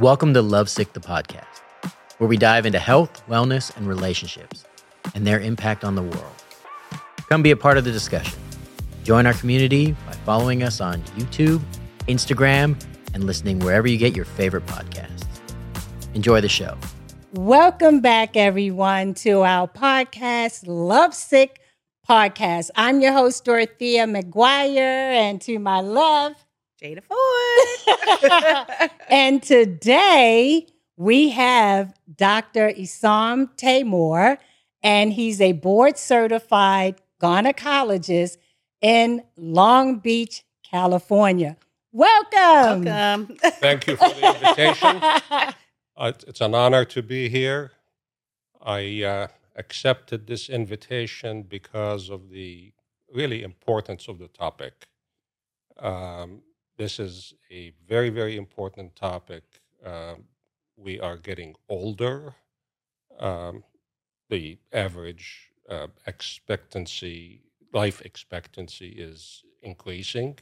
Welcome to Lovesick the podcast, where we dive into health, wellness, and relationships and their impact on the world. Come be a part of the discussion. Join our community by following us on YouTube, Instagram, and listening wherever you get your favorite podcasts. Enjoy the show. Welcome back, everyone, to our podcast, Lovesick Podcast. I'm your host, Dorothea McGuire, and to my left, Jada Ford. and today we have Dr. Essam Taymour, and he's a board certified gynecologist in Long Beach, California. Welcome. Welcome. Thank you for the invitation. Uh, it's an honor to be here. I uh, accepted this invitation because of the really importance of the topic. Um, this is a very, very important topic. Um, we are getting older. Um, the average uh, expectancy, life expectancy, is increasing.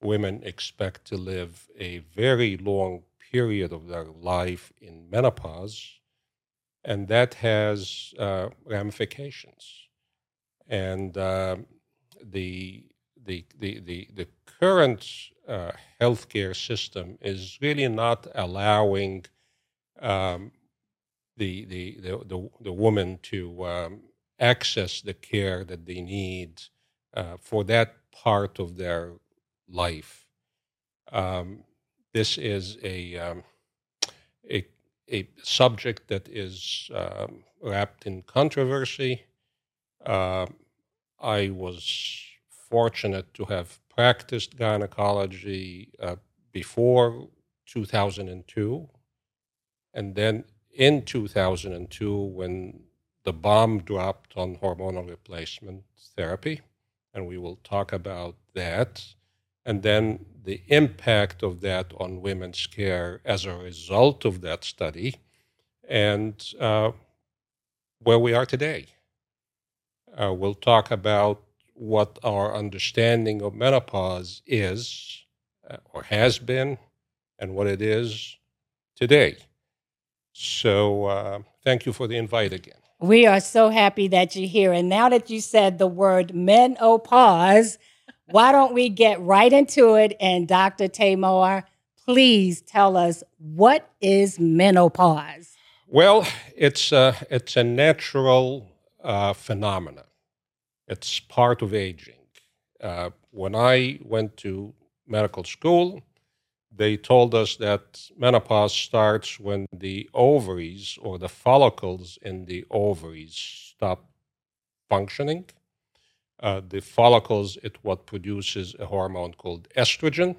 Women expect to live a very long period of their life in menopause, and that has uh, ramifications. And uh, the, the, the, the, the current uh, healthcare system is really not allowing um, the, the, the, the, the woman to um, access the care that they need uh, for that part of their life. Um, this is a, um, a, a subject that is um, wrapped in controversy. Uh, I was fortunate to have practiced gynecology uh, before 2002. And then in 2002, when the bomb dropped on hormonal replacement therapy, and we will talk about that, and then the impact of that on women's care as a result of that study, and uh, where we are today. Uh, we'll talk about what our understanding of menopause is uh, or has been and what it is today. So, uh, thank you for the invite again. We are so happy that you're here. And now that you said the word menopause, why don't we get right into it? And Dr. Taymour, please tell us what is menopause? Well, it's a, it's a natural uh, phenomenon. It's part of aging. Uh, when I went to medical school, they told us that menopause starts when the ovaries or the follicles in the ovaries stop functioning. Uh, the follicles, it what produces a hormone called estrogen,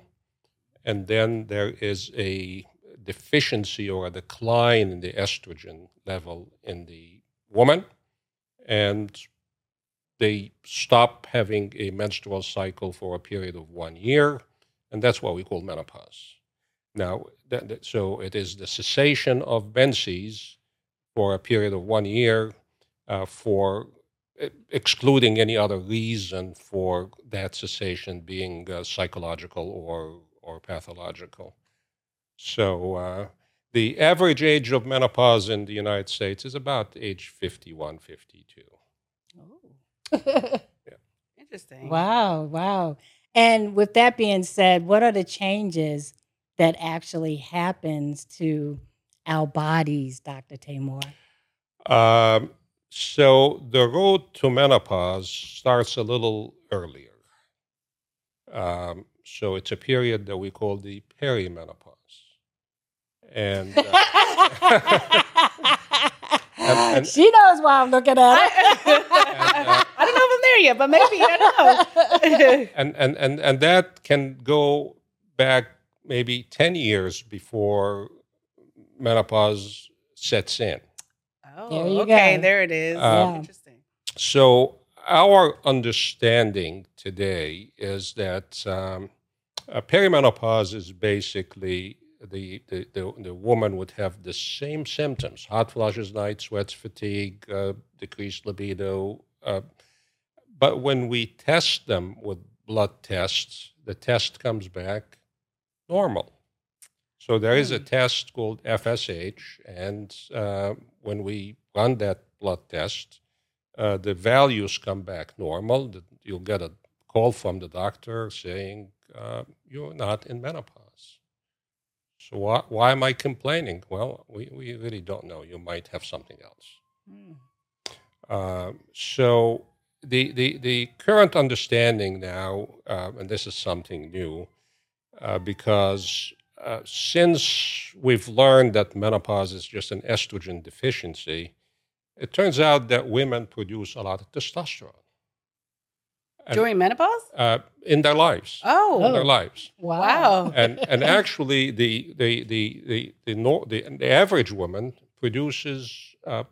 and then there is a deficiency or a decline in the estrogen level in the woman, and they stop having a menstrual cycle for a period of one year, and that's what we call menopause. Now, that, that, so it is the cessation of menses for a period of one year uh, for excluding any other reason for that cessation being uh, psychological or, or pathological. So uh, the average age of menopause in the United States is about age 51, 52. Yeah. Interesting. Wow, wow. And with that being said, what are the changes that actually happens to our bodies, Dr. Taymour? Um, so the road to menopause starts a little earlier. Um, so it's a period that we call the perimenopause. And, uh, and, and, she knows why I'm looking at her. and, uh, I don't know if I'm there yet, but maybe I know. and, and, and, and that can go back maybe 10 years before menopause sets in. Oh, there okay, go. there it is. Um, yeah. Interesting. So, our understanding today is that um, perimenopause is basically the, the, the, the, woman would have the same symptoms hot flushes, night sweats, fatigue, uh, decreased libido. Uh, but when we test them with blood tests, the test comes back normal. So there is a Hmm. test called FSH, and uh, when we run that blood test, uh, the values come back normal. You'll get a call from the doctor saying uh, you're not in menopause. So why, why am I complaining? Well, we, we really don't know. You might have something else. Mm. Uh, so the, the, the current understanding now, uh, and this is something new, uh, because uh, since we've learned that menopause is just an estrogen deficiency, it turns out that women produce a lot of testosterone And- During menopause? uh, in their lives. In Oh, their lives. Wow. wow. and and actually the the the the the, nor- the, the average woman produces uh,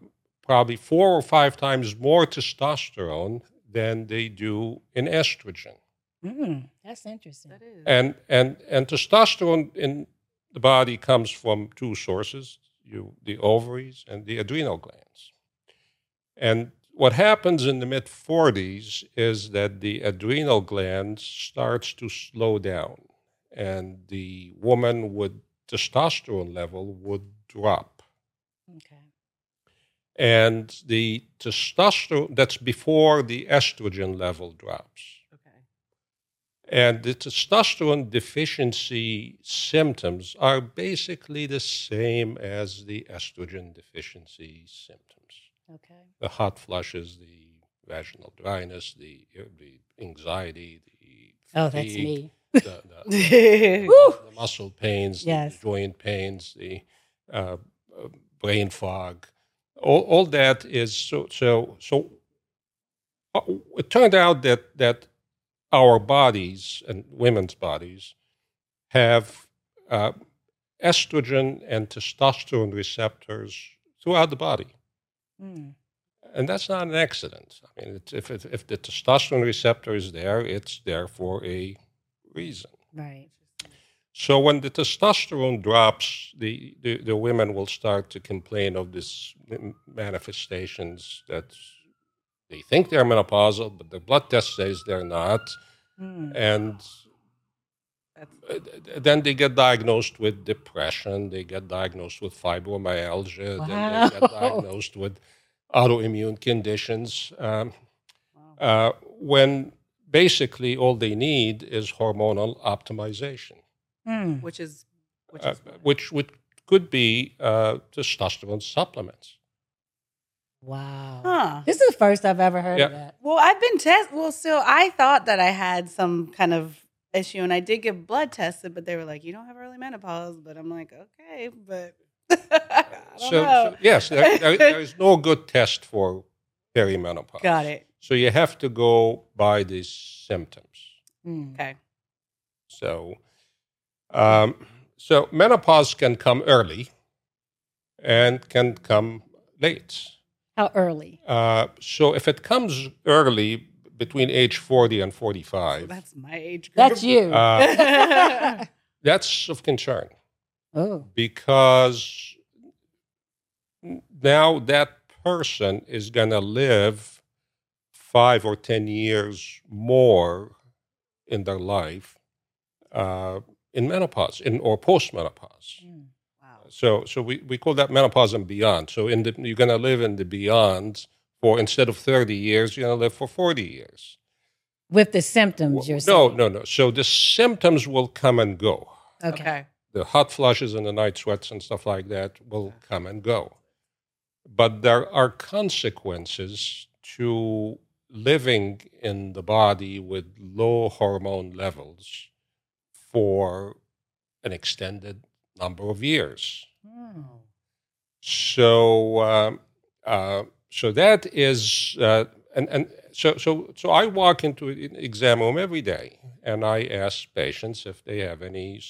probably four or five times more testosterone than they do in estrogen Mm, that's interesting. That is. and and and testosterone in the body comes from two sources you the ovaries and the adrenal glands and what happens in the mid 40s is that the adrenal gland starts to slow down and the woman with testosterone level would drop Okay. And the testosterone that's before the estrogen level drops Okay. and the testosterone deficiency symptoms are basically the same as the estrogen deficiency symptoms. Okay. The hot flushes, the vaginal dryness, the, the anxiety, the Oh, that's me. The, the, Woo! the muscle pains, Yes. the joint pains, the uh, uh, brain fog. All, all that is so so so. uh, It turned out that that our bodies and women's bodies have uh, estrogen and testosterone receptors throughout the body. Mm. And that's not an accident. I mean, it's, if, if, if the testosterone receptor is there, it's there for a reason. Right. So when the testosterone drops, the, the, the women will start to complain of these manifestations that they think they're menopausal, but the blood test says they're not. Mm. And That's- then they get diagnosed with depression, they get diagnosed with fibromyalgia, then they get Wow. diagnosed with autoimmune conditions. Um, wow. uh, when basically all they need is hormonal optimization, Mm. Which is, which uh, is what? which would, could be uh, testosterone supplements. Wow. Huh. This is the first I've ever heard of that. Well, I've been test. Well, so I thought that I had some kind of issue, and I did get blood tested, but they were like, "You don't have early menopause." But I'm like, "Okay," but So, so yes, there, there, there is no good test for perimenopause. Got it. So you have to go by these symptoms. Mm. Okay. So, um, so menopause can come early and can come late. How early? Uh, so if it comes early between age 40 and 45, That's my age group. That's you. uh, that's of concern oh. because now that person is going to live five or 10 years more in their life uh, in menopause in, or postmenopause. Mm. wow. So, so we, we call that menopause and beyond. So in the, you're going to live in the beyond for instead of 30 years, you're going to live for 40 years. With the symptoms, you're no, saying. no, no. So the symptoms will come and go. Okay. Okay. The hot flushes and the night sweats and stuff like that will come and go. But there are consequences to living in the body with low hormone levels for an extended number of years. Mm. So, um, uh, so that is, uh, and and so so so I walk into an exam room every day, and I ask patients if they have any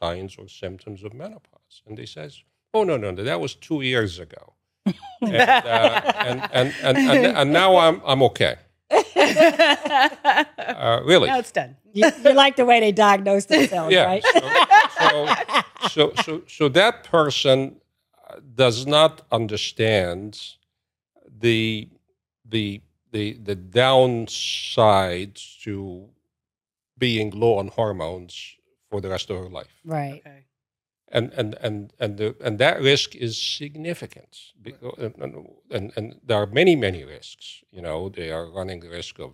signs or symptoms of menopause, and they says, "Oh no, no, no, that was two years ago," and, uh, and, and, and and and now I'm I'm okay. Uh, really, now it's done. You, you like the way they diagnose themselves, yeah. right? So, so, so, so, so that person uh, does not understand the the the the downside to being low on hormones for the rest of her life. right. Okay. and and and and the, and that risk is significant. Because, and, and and there are many many risks. You know, they are running the risk of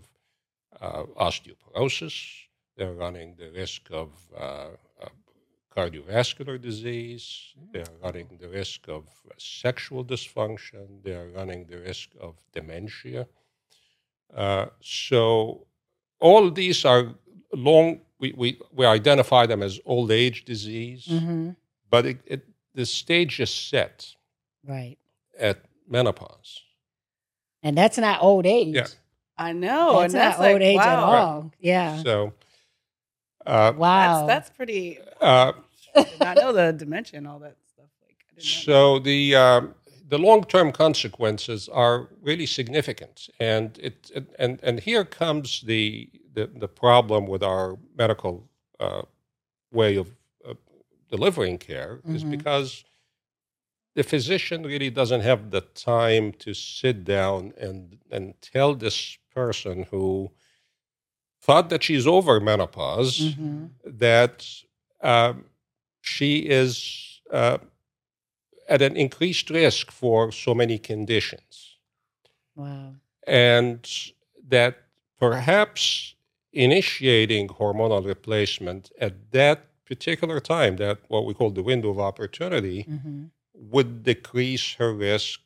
uh, osteoporosis. They're running the risk of uh, uh, cardiovascular disease. They are running the risk of sexual dysfunction. They are running the risk of dementia. Uh, so all these are long. We, we, we identify them as old age disease, hmm but it, it, the stage is set Right. at menopause. And that's not old age. Yeah. I know, That's and not that's like, old age wow. at all. Yeah. So, uh, wow. That's, that's pretty. uh, I did not know the dementia and all that stuff. Like, I didn't know. So the um, the long term consequences are really significant, and it, it and and here comes the the, the problem with our medical uh, way of uh, delivering care is Mhm. because the physician really doesn't have the time to sit down and and tell this person who thought that she's over menopause hmm that um, she is uh, at an increased risk for so many conditions, Wow. and that perhaps initiating hormonal replacement at that particular time, that what we call the window of opportunity, hmm would decrease her risk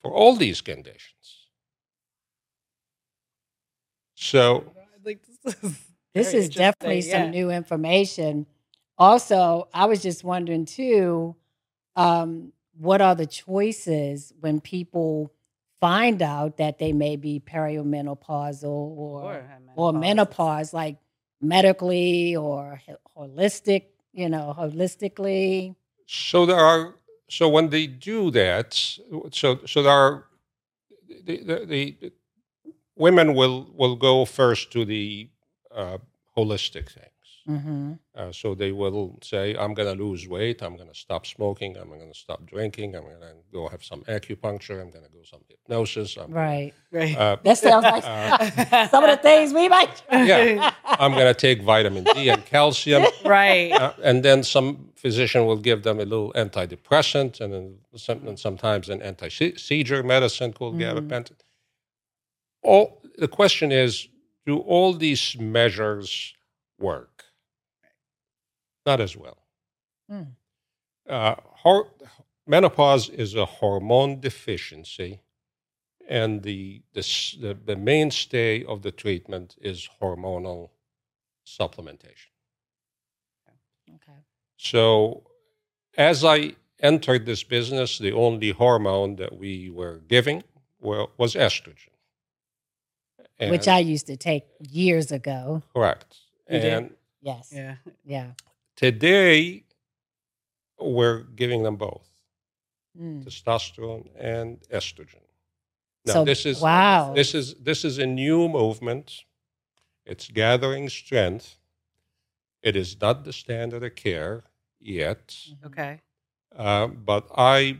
for all these conditions. So, like, this is, This is definitely interesting, some new information. Also, I was just wondering too, um, what are the choices when people find out that they may be perimenopausal or have or menopause, like medically or holistic, you know, holistically. So there are. So when they do that, so so there are the the, the women will will go first to the uh, holistic things. Mm-hmm. Uh, so they will say, "I'm going to lose weight. I'm going to stop smoking. I'm going to stop drinking. I'm going to go have some acupuncture. I'm going to go some hypnosis. I'm Right. Right. Uh, That sounds like Uh, some of the things we might. Yeah. I'm going to take vitamin D and calcium." right. Uh, and then some physician will give them a little antidepressant, and then some, and sometimes an anti-seizure medicine called gabapentin. All the question is, do all these measures work? Not as well. Hmm. Uh, hor- menopause is a hormone deficiency, and the, the the the mainstay of the treatment is hormonal supplementation. Okay. So, as I entered this business, the only hormone that we were giving wa- was estrogen. Which I used to take years ago. correct. You did? Yes. Yeah. Yeah. today, we're giving them both Mm. testosterone and estrogen. Now, So, this is wow. this is this is a new movement. It's gathering strength. It is not the standard of care yet. Okay. Uh, but I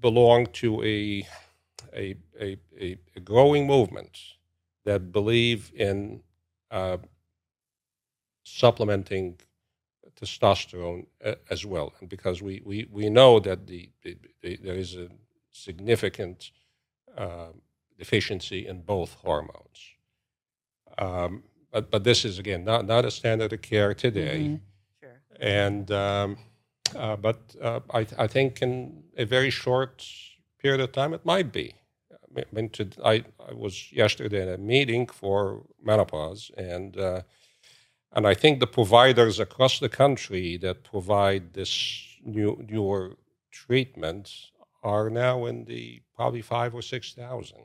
belong to a, a, a, a, a growing movement that believe in uh, supplementing testosterone as well. And because we, we, we know that the, the, the, there is a significant uh, deficiency in both hormones. Um, but, but this is, again, not, not a standard of care today. Mhm. Sure. And um, uh, but uh, I, I think in a very short period of time, it might be. I mean, to, I, I was yesterday in a meeting for menopause, and uh, and I think the providers across the country that provide this new newer treatment are now in the probably five or six thousand.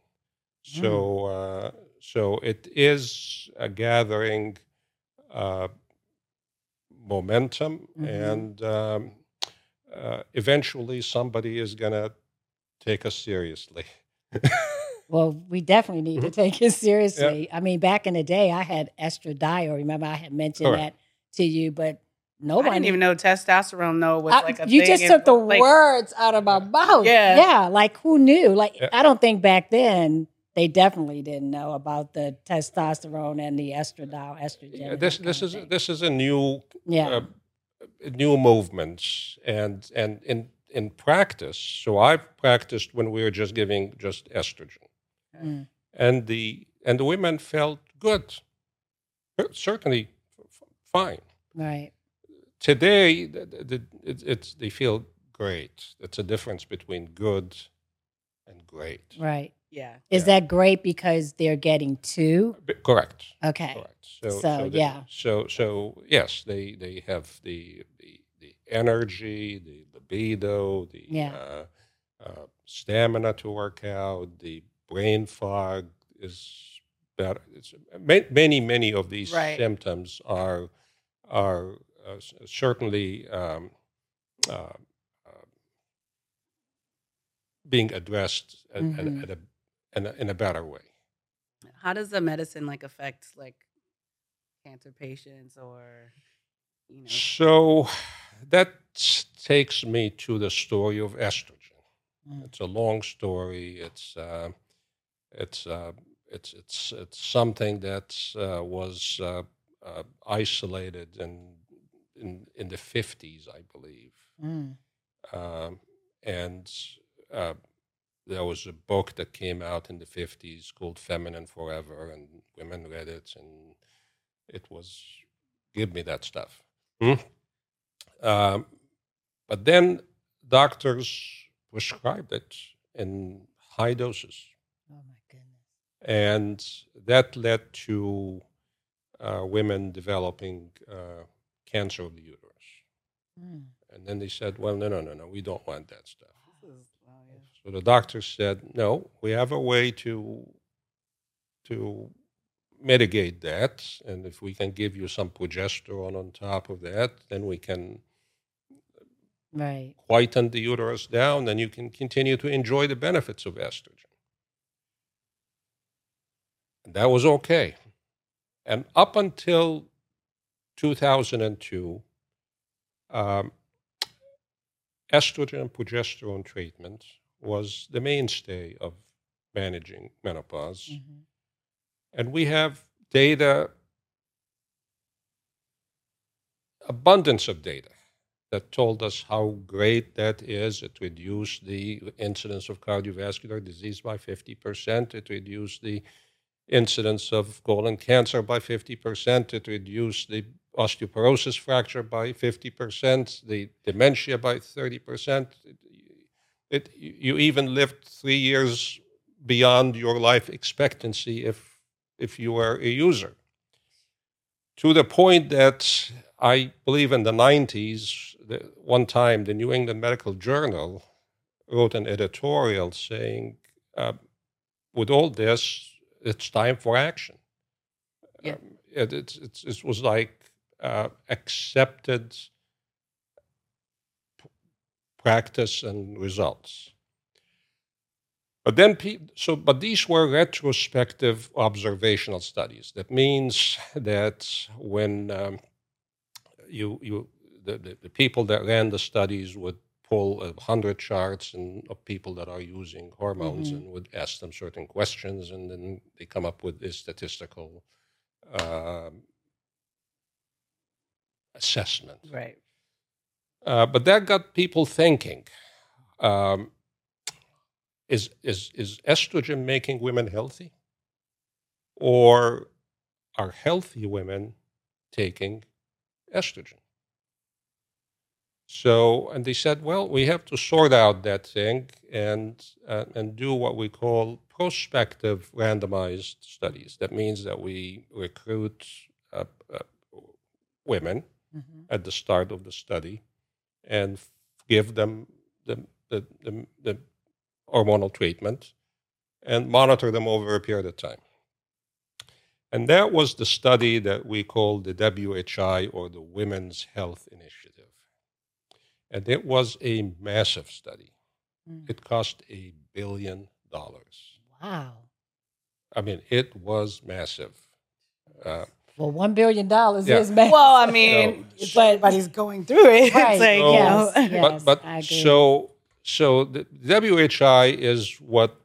So uh, so it is a gathering. Uh, momentum, Mhm. and um, uh, eventually somebody is going to take us seriously. Well, we definitely need to Mm-hmm. take it seriously. I mean, back in the day, I had estradiol. Remember, I had mentioned Correct. that to you, but I nobody didn't even know testosterone though was I- like a you thing just in- took the like, words out of my mouth. Yeah. yeah. Like who knew? Like Yeah. I don't think back then they definitely didn't know about the testosterone and the estradiol, estrogen. Yeah, this this is this is a new yeah. uh, new movements and and in in practice. So I've practiced when we were just giving just estrogen, Mm. and the and the women felt good, certainly fine. Right. Today, the, the, it's, it's they feel great. It's a difference between good and great. Right. Yeah. Is Yeah. that great because they're getting two? B- Correct. Okay. Correct. So, So, they- yeah. So, so yes, they they have the the, the energy, the libido, the Yeah. uh, uh, stamina to work out. The brain fog is better. It's, many many of these Right. symptoms are are uh, certainly. Um, uh, uh, being addressed at, at- Mhm. at a, in, a, in a better way. How does the medicine like affect like cancer patients or you know? So that takes me to the story of estrogen. Mm. It's a long story. It's uh, it's uh, it's it's it's something that uh, was uh, uh, isolated in in in the fifties, I believe, Mm. um, and uh, there was a book that came out in the fifties called "Feminine Forever," and women read it, and it was give me that stuff. Hmm? Um, but then doctors prescribed it in high doses, Oh my goodness. and that led to uh, women developing uh, cancer of the uterus. Mm. And then they said, "Well, no, no, no, no, we don't want that stuff." This is- wow, yeah. So the doctor said, "No, we have a way to to mitigate that, and if we can give you some progesterone on top of that, then we can Right. quieten the uterus down, then you can continue to enjoy the benefits of estrogen." And that was okay. And up until 2002, um, estrogen and progesterone treatment was the mainstay of managing menopause. Mhm. And we have data, abundance of data, that told us how great that is. It reduced the incidence of cardiovascular disease by 50%. It reduced the incidence of colon cancer by 50%. It reduced the osteoporosis fracture by 50%, the dementia by 30%. It, it, you even lived three years beyond your life expectancy if, if you were a user. To the point that I believe in the 90s, the, one time the New England Medical Journal wrote an editorial saying, uh, with all this, it's time for action. Yeah. Um, it, it's, it's, it was like uh, accepted p- practice and results. But then, pe- so, but these were retrospective observational studies. That means that when um, you, you, the, the, the people that ran the studies would pull a hundred charts and of people that are using hormones Mhm. and would ask them certain questions, and then they come up with this statistical um, assessment. Right. Uh, but that got people thinking: um, Is is is estrogen making women healthy, or are healthy women taking estrogen? So, and they said, well, we have to sort out that thing and uh, and do what we call prospective randomized studies. That means that we recruit uh, uh, women Mhm. at the start of the study and f- give them the, the, the, the hormonal treatment and monitor them over a period of time. And that was the study that we call the WHI or the Women's Health Initiative. And it was a massive study. Mm. It cost a billion dollars. Wow. I mean, it was massive. Uh, Well, one billion dollars Yeah. is massive. Well, I mean, So- if everybody's going through it. Right, It's like, So- yes, yes, but but I agree. so so the WHI is what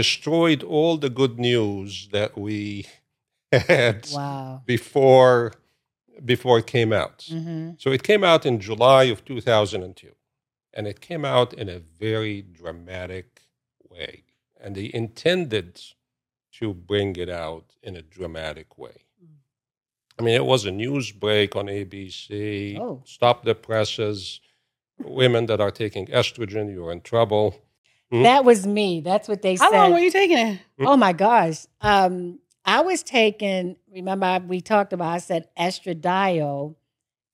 destroyed all the good news that we had wow. before before it came out. Mm-hmm. So it came out in July of 2002, and it came out in a very dramatic way. And they intended to bring it out in a dramatic way. I mean, it was a news break on ABC. Oh. Stop the presses. Women that are taking estrogen, you're in trouble. Mhm. That was me. That's what they How said. How long were you taking it? Oh my gosh. Um, I was taking, remember we talked about, I said estradiol.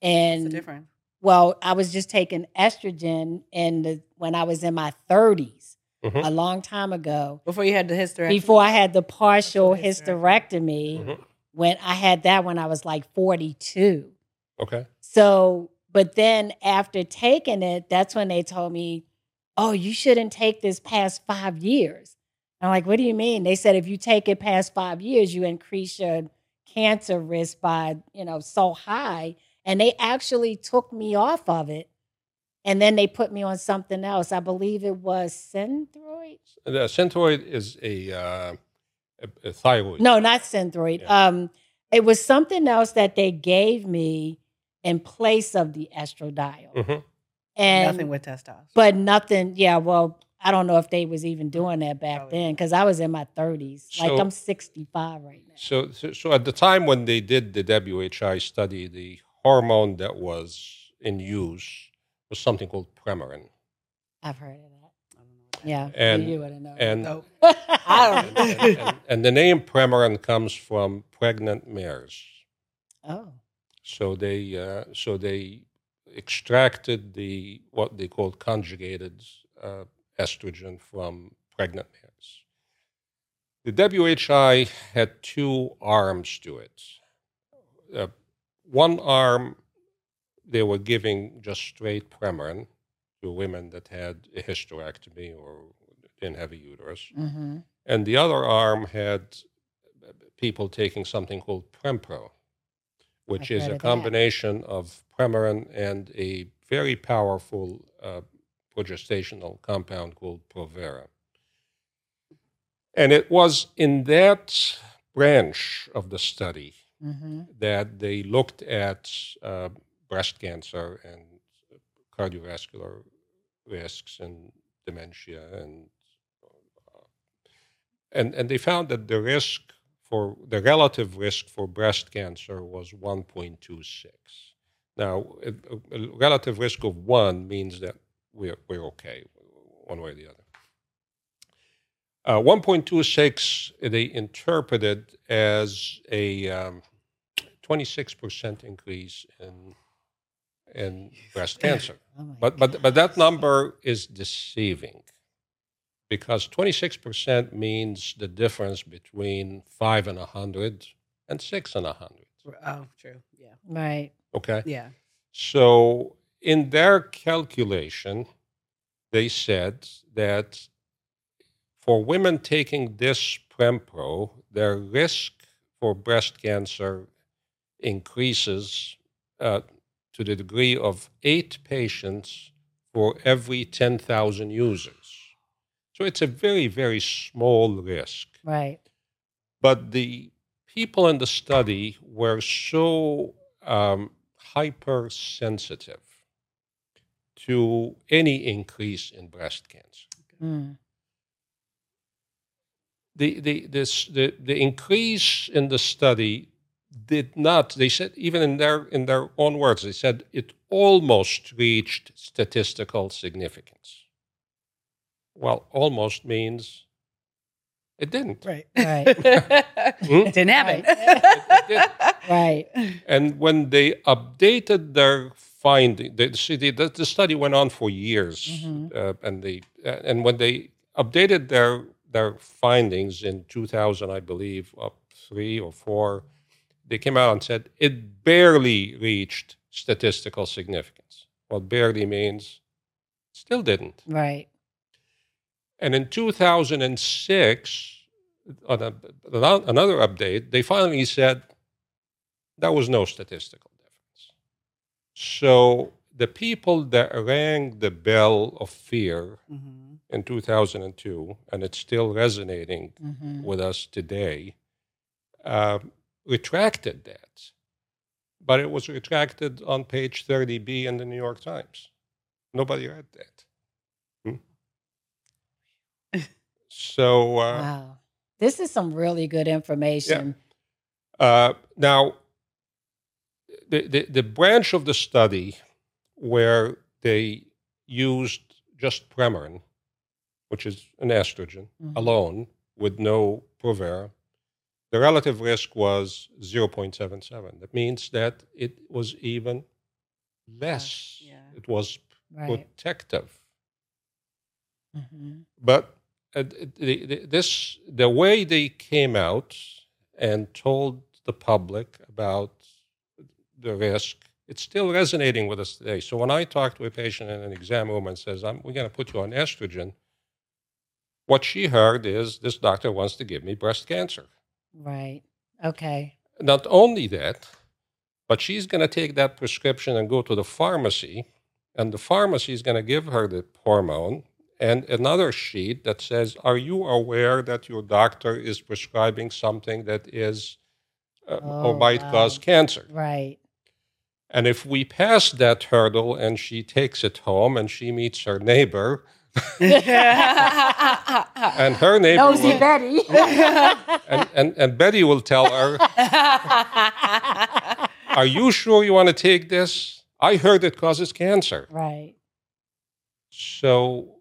And the difference? well, I was just taking estrogen in the, when I was in my 30s, Mhm. a long time ago, Before you had the hysterectomy? before I had the partial Partial hysterectomy. hysterectomy. Mhm. When I had that when I was like 42. Okay. So, but then after taking it, that's when they told me, oh, you shouldn't take this past five years. I'm like, what do you mean? They said if you take it past five years, you increase your cancer risk by, you know, so high. And they actually took me off of it. And then they put me on something else. I believe it was Synthroid. The Synthroid is a, uh, a, a thyroid. No, not Synthroid. Yeah. Um, it was something else that they gave me in place of the estradiol. Mhm. And Nothing with testosterone. but nothing. Yeah, well, I don't know if they was even doing that back then because I was in my thirties. Like I'm 65 right now. So, so, so at the time when they did the WHI study, the hormone that was in use was something called Premarin. I've heard of that. I don't know what that Yeah, And- you would have known. And, Nope. I and, and, and- and the name Premarin comes from pregnant mares. oh, So they, uh, so they extracted the what they called conjugated uh, estrogen from pregnant mares. The WHI had two arms to it. Uh, one arm, they were giving just straight Premarin to women that had a hysterectomy or didn't have a uterus. mm-hmm. And the other arm had people taking something called Prempro, which I've is a of that. combination of Premarin and a very powerful uh, progestational compound called Provera. And it was in that branch of the study Mm-hmm. that they looked at uh, breast cancer and cardiovascular risks and dementia and uh, and and they found that the risk for the relative risk for breast cancer was 1.26 now a, a relative risk of 1 means that we're, we're okay one way or the other uh, 1.26 they interpreted as a um, 26% increase in in breast cancer. Oh But but but that number is deceiving because 26% means the difference between 5 and 100 and 6 and 100. Oh, true. Yeah. right. Okay? Yeah. So in their calculation they said that for women taking this Prempro, their risk for breast cancer increases uh, to the degree of eight patients for every 10,000 users. So it's a very, very small risk. Right. But the people in the study were so um, hypersensitive to any increase in breast cancer. Mm. the the this the, the increase in the study did not they said even in their in their own words they said it almost reached statistical significance well almost means it didn't Right. Right. it didn't happen. Right. and when they updated their finding the, see, the, the study went on for years Mhm. uh, and they uh, and when they updated their their findings in 2000 i believe up three or four they came out and said it barely reached statistical significance what barely means still didn't Right. and in 2006 on a, another update they finally said that was no statistical so the people that rang the bell of fear Mhm. in 2002, and it's still resonating Mm-hmm. with us today, uh, retracted that. but it was retracted on page 30B in the New York Times. Nobody read that. Hmm? so, uh, wow. This is some really good information. uh, now, the, the, the branch of the study where they used just Premarin, which is an estrogen, Mhm. alone with no Provera, the relative risk was 0.77. That means that it was even less. yeah. It was Right. protective. Mhm. But uh, the, the, this, the way they came out and told the public about the risk, it's still resonating with us today. So when I talk to a patient in an exam room and says, I'm, "We're going to put you on estrogen," what she heard is, "This doctor wants to give me breast cancer." Right. Okay. Not only that, but she's going to take that prescription and go to the pharmacy, and the pharmacy is going to give her the hormone and another sheet that says, "Are you aware that your doctor is prescribing something that is uh, or Oh, might wow. cause cancer?" Right. And if we pass that hurdle and she takes it home and she meets her neighbor, and her neighbor Nosy will, Betty. and, and, and Betty will tell her, Are you sure you want to take this? I heard it causes cancer. right. So,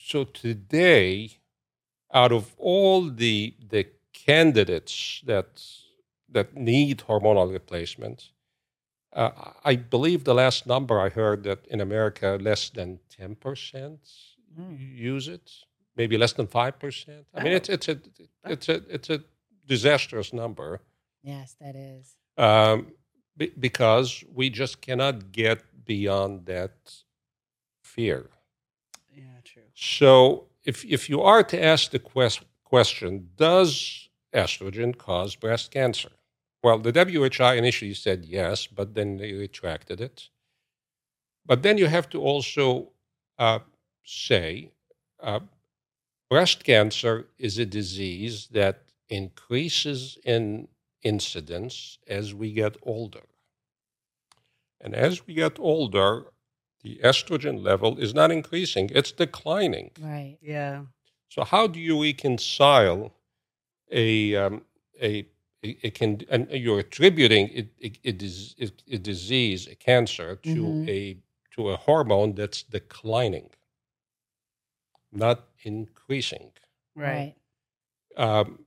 so today, out of all the the candidates that that need hormonal replacement, uh, I believe the last number I heard that in America less than ten percent Mm. use it, maybe less than five percent. I mean, Oh. it's it's a it's a it's a disastrous number Yes, that is. um, be- because we just cannot get beyond that fear. yeah, true. So, if if you are to ask the quest- question, does estrogen cause breast cancer? Well, the WHI initially said yes, but then they retracted it. But then you have to also uh, say uh, breast cancer is a disease that increases in incidence as we get older. And as we get older, the estrogen level is not increasing, it's declining. Right. Yeah. So, how do you reconcile a, um, a, a, a can, and you're attributing it, it, it is, it, a disease, a cancer, to, Mhm. a, to a hormone that's declining, not increasing? Right. Um,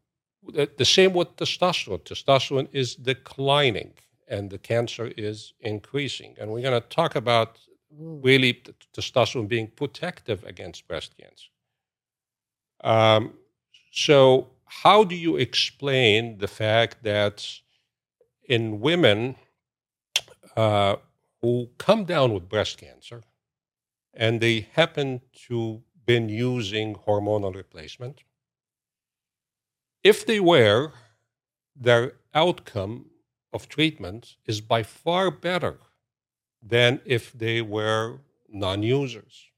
the, the same with testosterone. Testosterone is declining and the cancer is increasing. And we're going to talk about Ooh. really t- testosterone being protective against breast cancer. Um, so, how do you explain the fact that in women uh, who come down with breast cancer and they happen to been using hormonal replacement, if they were, their outcome of treatment is by far better than if they were non-users.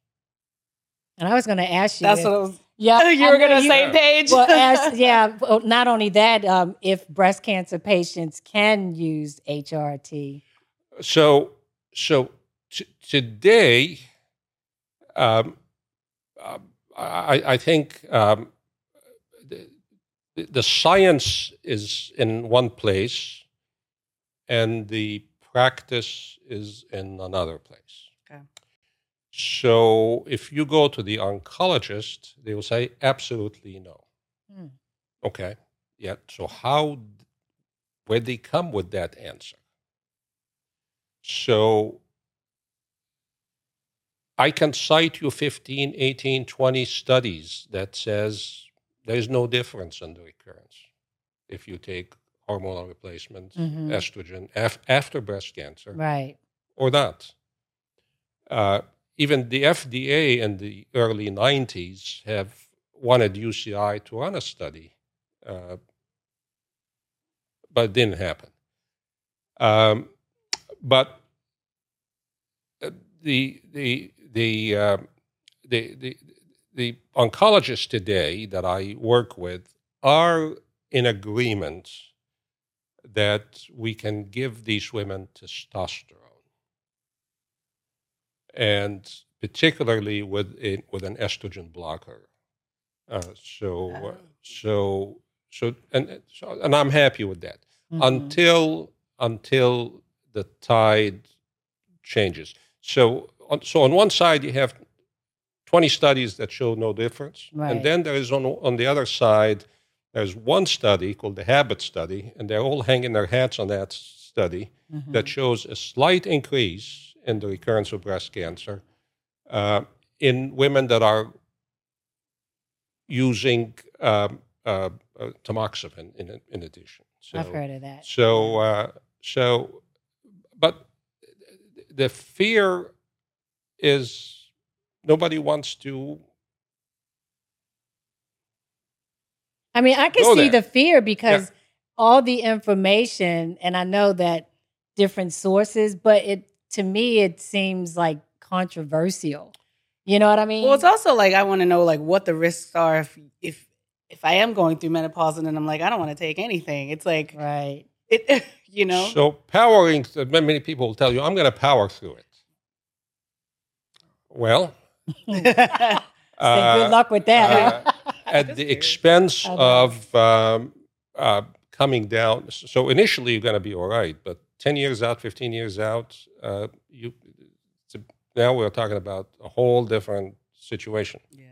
And I was going to ask you. That's if- what I was. Yeah, you I were know gonna you- say, Paige. Well, ask, yeah. well, Not only that, um, if breast cancer patients can use HRT. So, so t- today, um, uh, I, I think um, the, the science is in one place, and the practice is in another place. So, if you go to the oncologist, they will say absolutely no. Hmm. Okay. Yeah. So how where they come with that answer? So I can cite you 15, 18, 20 studies that says there's no difference in the recurrence if you take hormonal replacement, Mhm. estrogen af- after breast cancer Right. or not. Uh, even the FDA in the early 90s have wanted UCI to run a study, uh, but it didn't happen. Um, but uh, the the the, uh, the the the oncologists today that I work with are in agreement that we can give these women testosterone. And particularly with, a, with an estrogen blocker. Uh, so, Oh. so, so, and, so, and I'm happy with that Mhm. until until the tide changes. So, on, so on one side you have 20 studies that show no difference, Right. and then there is on on the other side there's one study called the Habit Study, and they're all hanging their hats on that study Mhm. that shows a slight increase in the recurrence of breast cancer uh, in women that are using um, uh, uh, tamoxifen in, in addition. So, I've heard of that. so, uh, so, but the fear is nobody wants to. I mean, I can Go see there. the fear because all the information, and I know that different sources, but it to me it seems like controversial. You know what I mean? Well, it's also like I want to know like what the risks are if if if I am going through menopause and then I'm like I don't want to take anything. It's like right. it, you know. So powering, many people will tell you, I'm going to power through it. Well, uh, good luck with that. uh, at the expense I know. of um, uh, coming down. So initially, you're going to be all right, but 10 years out, 15 years out, uh, you a, now we're talking about a whole different situation. yeah.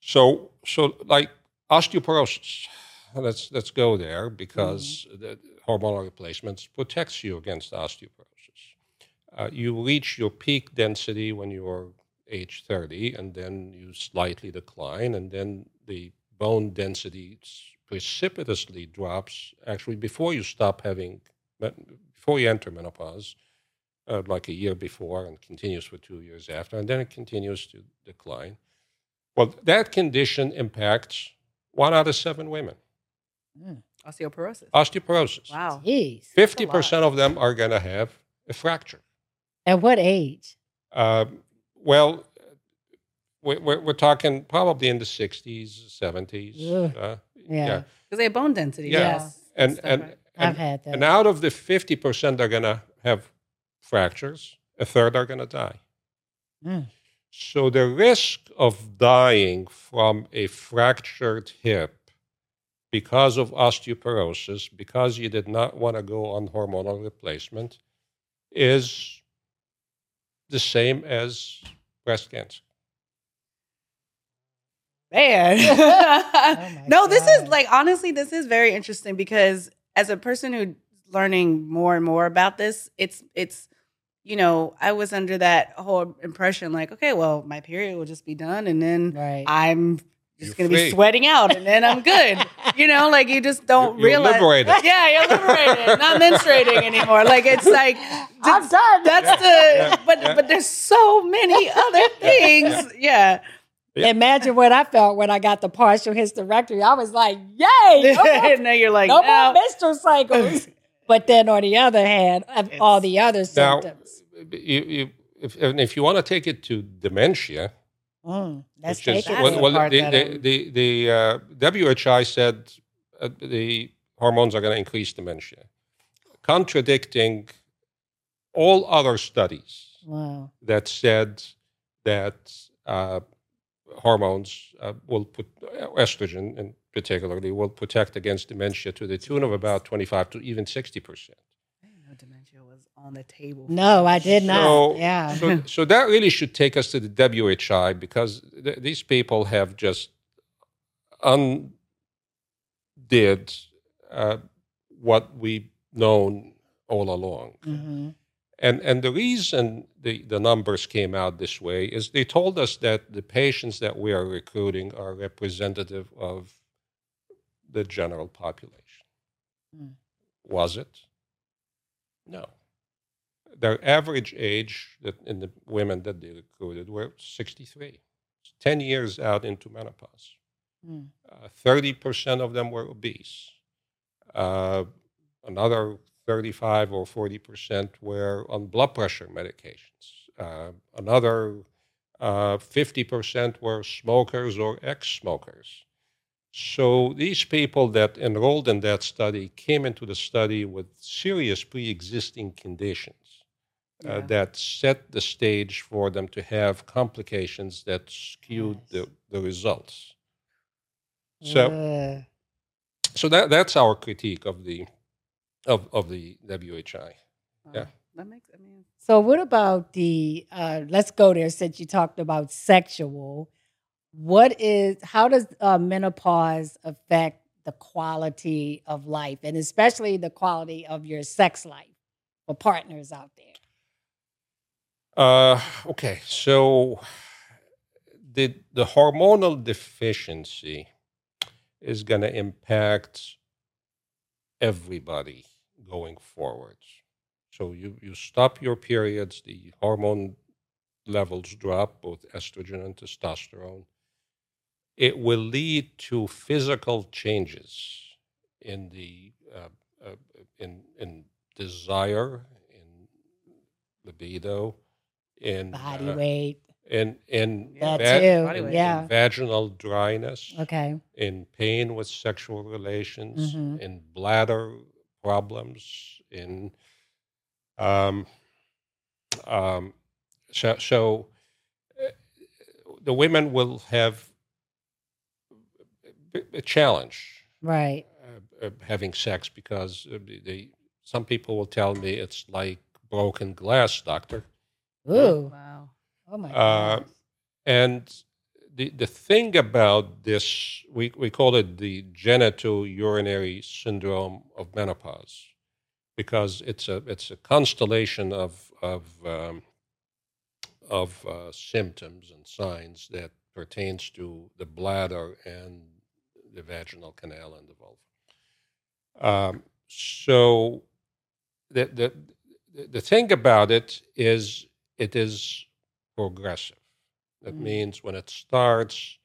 So, so like osteoporosis, let's let's go there because the hormonal replacements protects you against osteoporosis. Uh, you reach your peak density when you're age 30, and then you slightly decline, and then the bone density precipitously drops actually before you stop having before you enter menopause. Uh, like a year before and continues for two years after, and then it continues to decline. Well, that condition impacts one out of seven women. Osteoporosis. Osteoporosis. Wow. Jeez. Fifty percent of them are going to have a fracture. At what age? Um, well, we're, we're, we're talking probably in the sixties, seventies. Uh, Yeah. Because they have bone density. Yeah. Yes. and Stuff, and right? I've and, had that. and out of the fifty percent, are going to have fractures. A third are going to die. Mm. So the risk of dying from a fractured hip because of osteoporosis, because you did not want to go on hormonal replacement, is the same as breast cancer. Man. my no, this is like honestly, this is very interesting because as a person who's learning more and more about this, it's it's you know, I was under that whole impression like, okay, well, my period will just be done and then Right. I'm You're just gonna free. be sweating out and then I'm good. you know, like you just don't You're- you're realize liberated. Yeah, you're liberated. Not menstruating anymore. Like it's like I'm done. that's the Yeah, but yeah. but there's so many other things. Yeah. Yeah. Imagine what I felt when I got the partial hysterectomy. I was like, yay! No more, and now you're like, no now- more menstrual cycles. but then on the other hand, of all the other Now, symptoms. you, you, if, and if you want to take it to dementia, Mm, let's which is take it. That's well, well, the, the, the, the uh, WHI said uh, the hormones are going to increase dementia, contradicting all other studies wow. that said that uh, hormones uh, will put estrogen, in particularly, will protect against dementia to the tune of about 25 to even 60 percent. I didn't know dementia was on the table. No, I did not. So, yeah. so, so that really should take us to the WHI because th- these people have just undid uh, what we've known all along. hmm And, and the reason the, the numbers came out this way is they told us that the patients that we are recruiting are representative of the general population. Mm. Was it? No. Their average age that in the women that they recruited were 63, 10 years out into menopause. Mm. Uh, 30% of them were obese. Uh, another 35 or 40% were on blood pressure medications. Uh, another uh, 50% were smokers or ex smokers. So these people that enrolled in that study came into the study with serious pre-existing conditions uh, that set the stage for them to have complications that skewed Yes. the, the results. So, so that that's our critique of the of of the WHI. Yeah. Oh, That makes. I mean, So, what about the? Uh, let's go there. Since you talked about sexual, what is? How does uh, menopause affect the quality of life, and especially the quality of your sex life for partners out there? Uh, okay, so the the hormonal deficiency is going to impact everybody going forward. So you you stop your periods, the hormone levels drop, both estrogen and testosterone. It will lead to physical changes in the uh, uh, in in desire, in libido, in Body uh, weight, in in that va- too. body weight. Yeah. in vaginal dryness, Okay. in pain with sexual relations, Mhm. in bladder problems, in um, um, so, so uh, the women will have a- a challenge Right. uh, uh, having sex because uh, they- they some people will tell me it's like broken glass, doctor. Ooh. wow. Oh my Uh, And the the thing about this, we, we call it the genitourinary syndrome of menopause, because it's a it's a constellation of of um, of uh, symptoms and signs that pertains to the bladder and the vaginal canal and the vulva. Um, so the, the the thing about it is it is progressive. That Mm. means when it starts,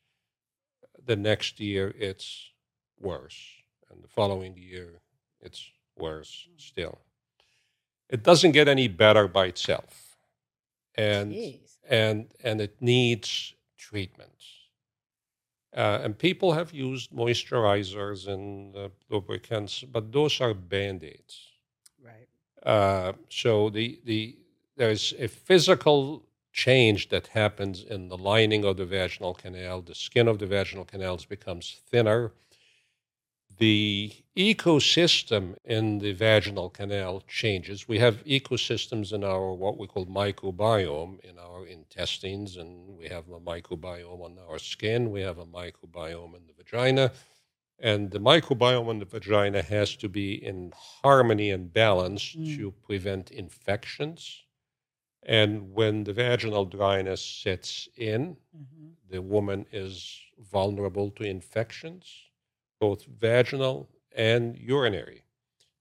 the next year it's worse, and the following year it's worse still. It doesn't get any better by itself, and Jeez. and and it needs treatment. Uh, and people have used moisturizers and uh, lubricants, but those are band aids. Right. Uh, so the the there's a physical change that happens in the lining of the vaginal canal. The skin of the vaginal canals becomes thinner. The ecosystem in the vaginal canal changes. We have ecosystems in our what we call microbiome in our intestines, and we have a microbiome on our skin. We have a microbiome in the vagina. And the microbiome in the vagina has to be in harmony and balance Mm. to prevent infections. And when the vaginal dryness sets in, Mhm. the woman is vulnerable to infections, both vaginal and urinary.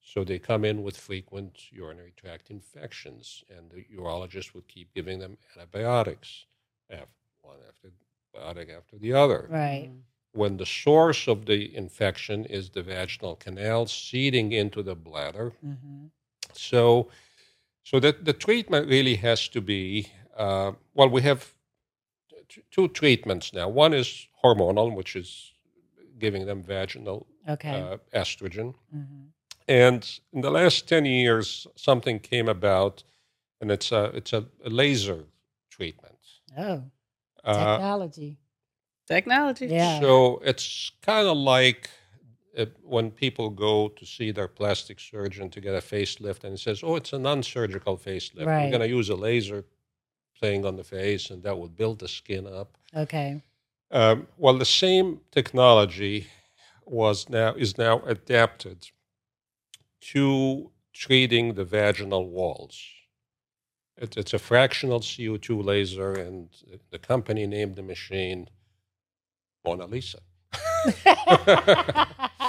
So they come in with frequent urinary tract infections, and the urologist would keep giving them antibiotics, af- one after antibiotic after the other Right. when the source of the infection is the vaginal canal seeding into the bladder. hmm So, so that the treatment really has to be uh, well. We have t- two treatments now. One is hormonal, which is giving them vaginal Okay. uh, estrogen, hmm and in the last ten years, something came about, and it's a it's a, a laser treatment. Oh, Uh, technology. Technology. Yeah. So it's kind of like uh, when people go to see their plastic surgeon to get a facelift, and he says, "Oh, it's a non-surgical facelift. Right. We're going to use a laser thing on the face, and that will build the skin up." Okay. Um, well, the same technology was now is now adapted to treating the vaginal walls. It, it's a fractional CO2 laser, and the company named the machine Mona Lisa.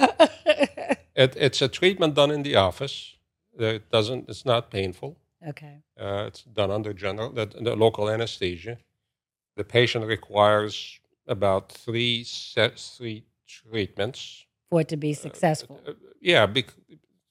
It, it's a treatment done in the office. It doesn't. It's not painful. okay. Uh, it's done under general, the, the local anesthesia. The patient requires about three sets, three treatments. For it to be successful. Uh, yeah, bec-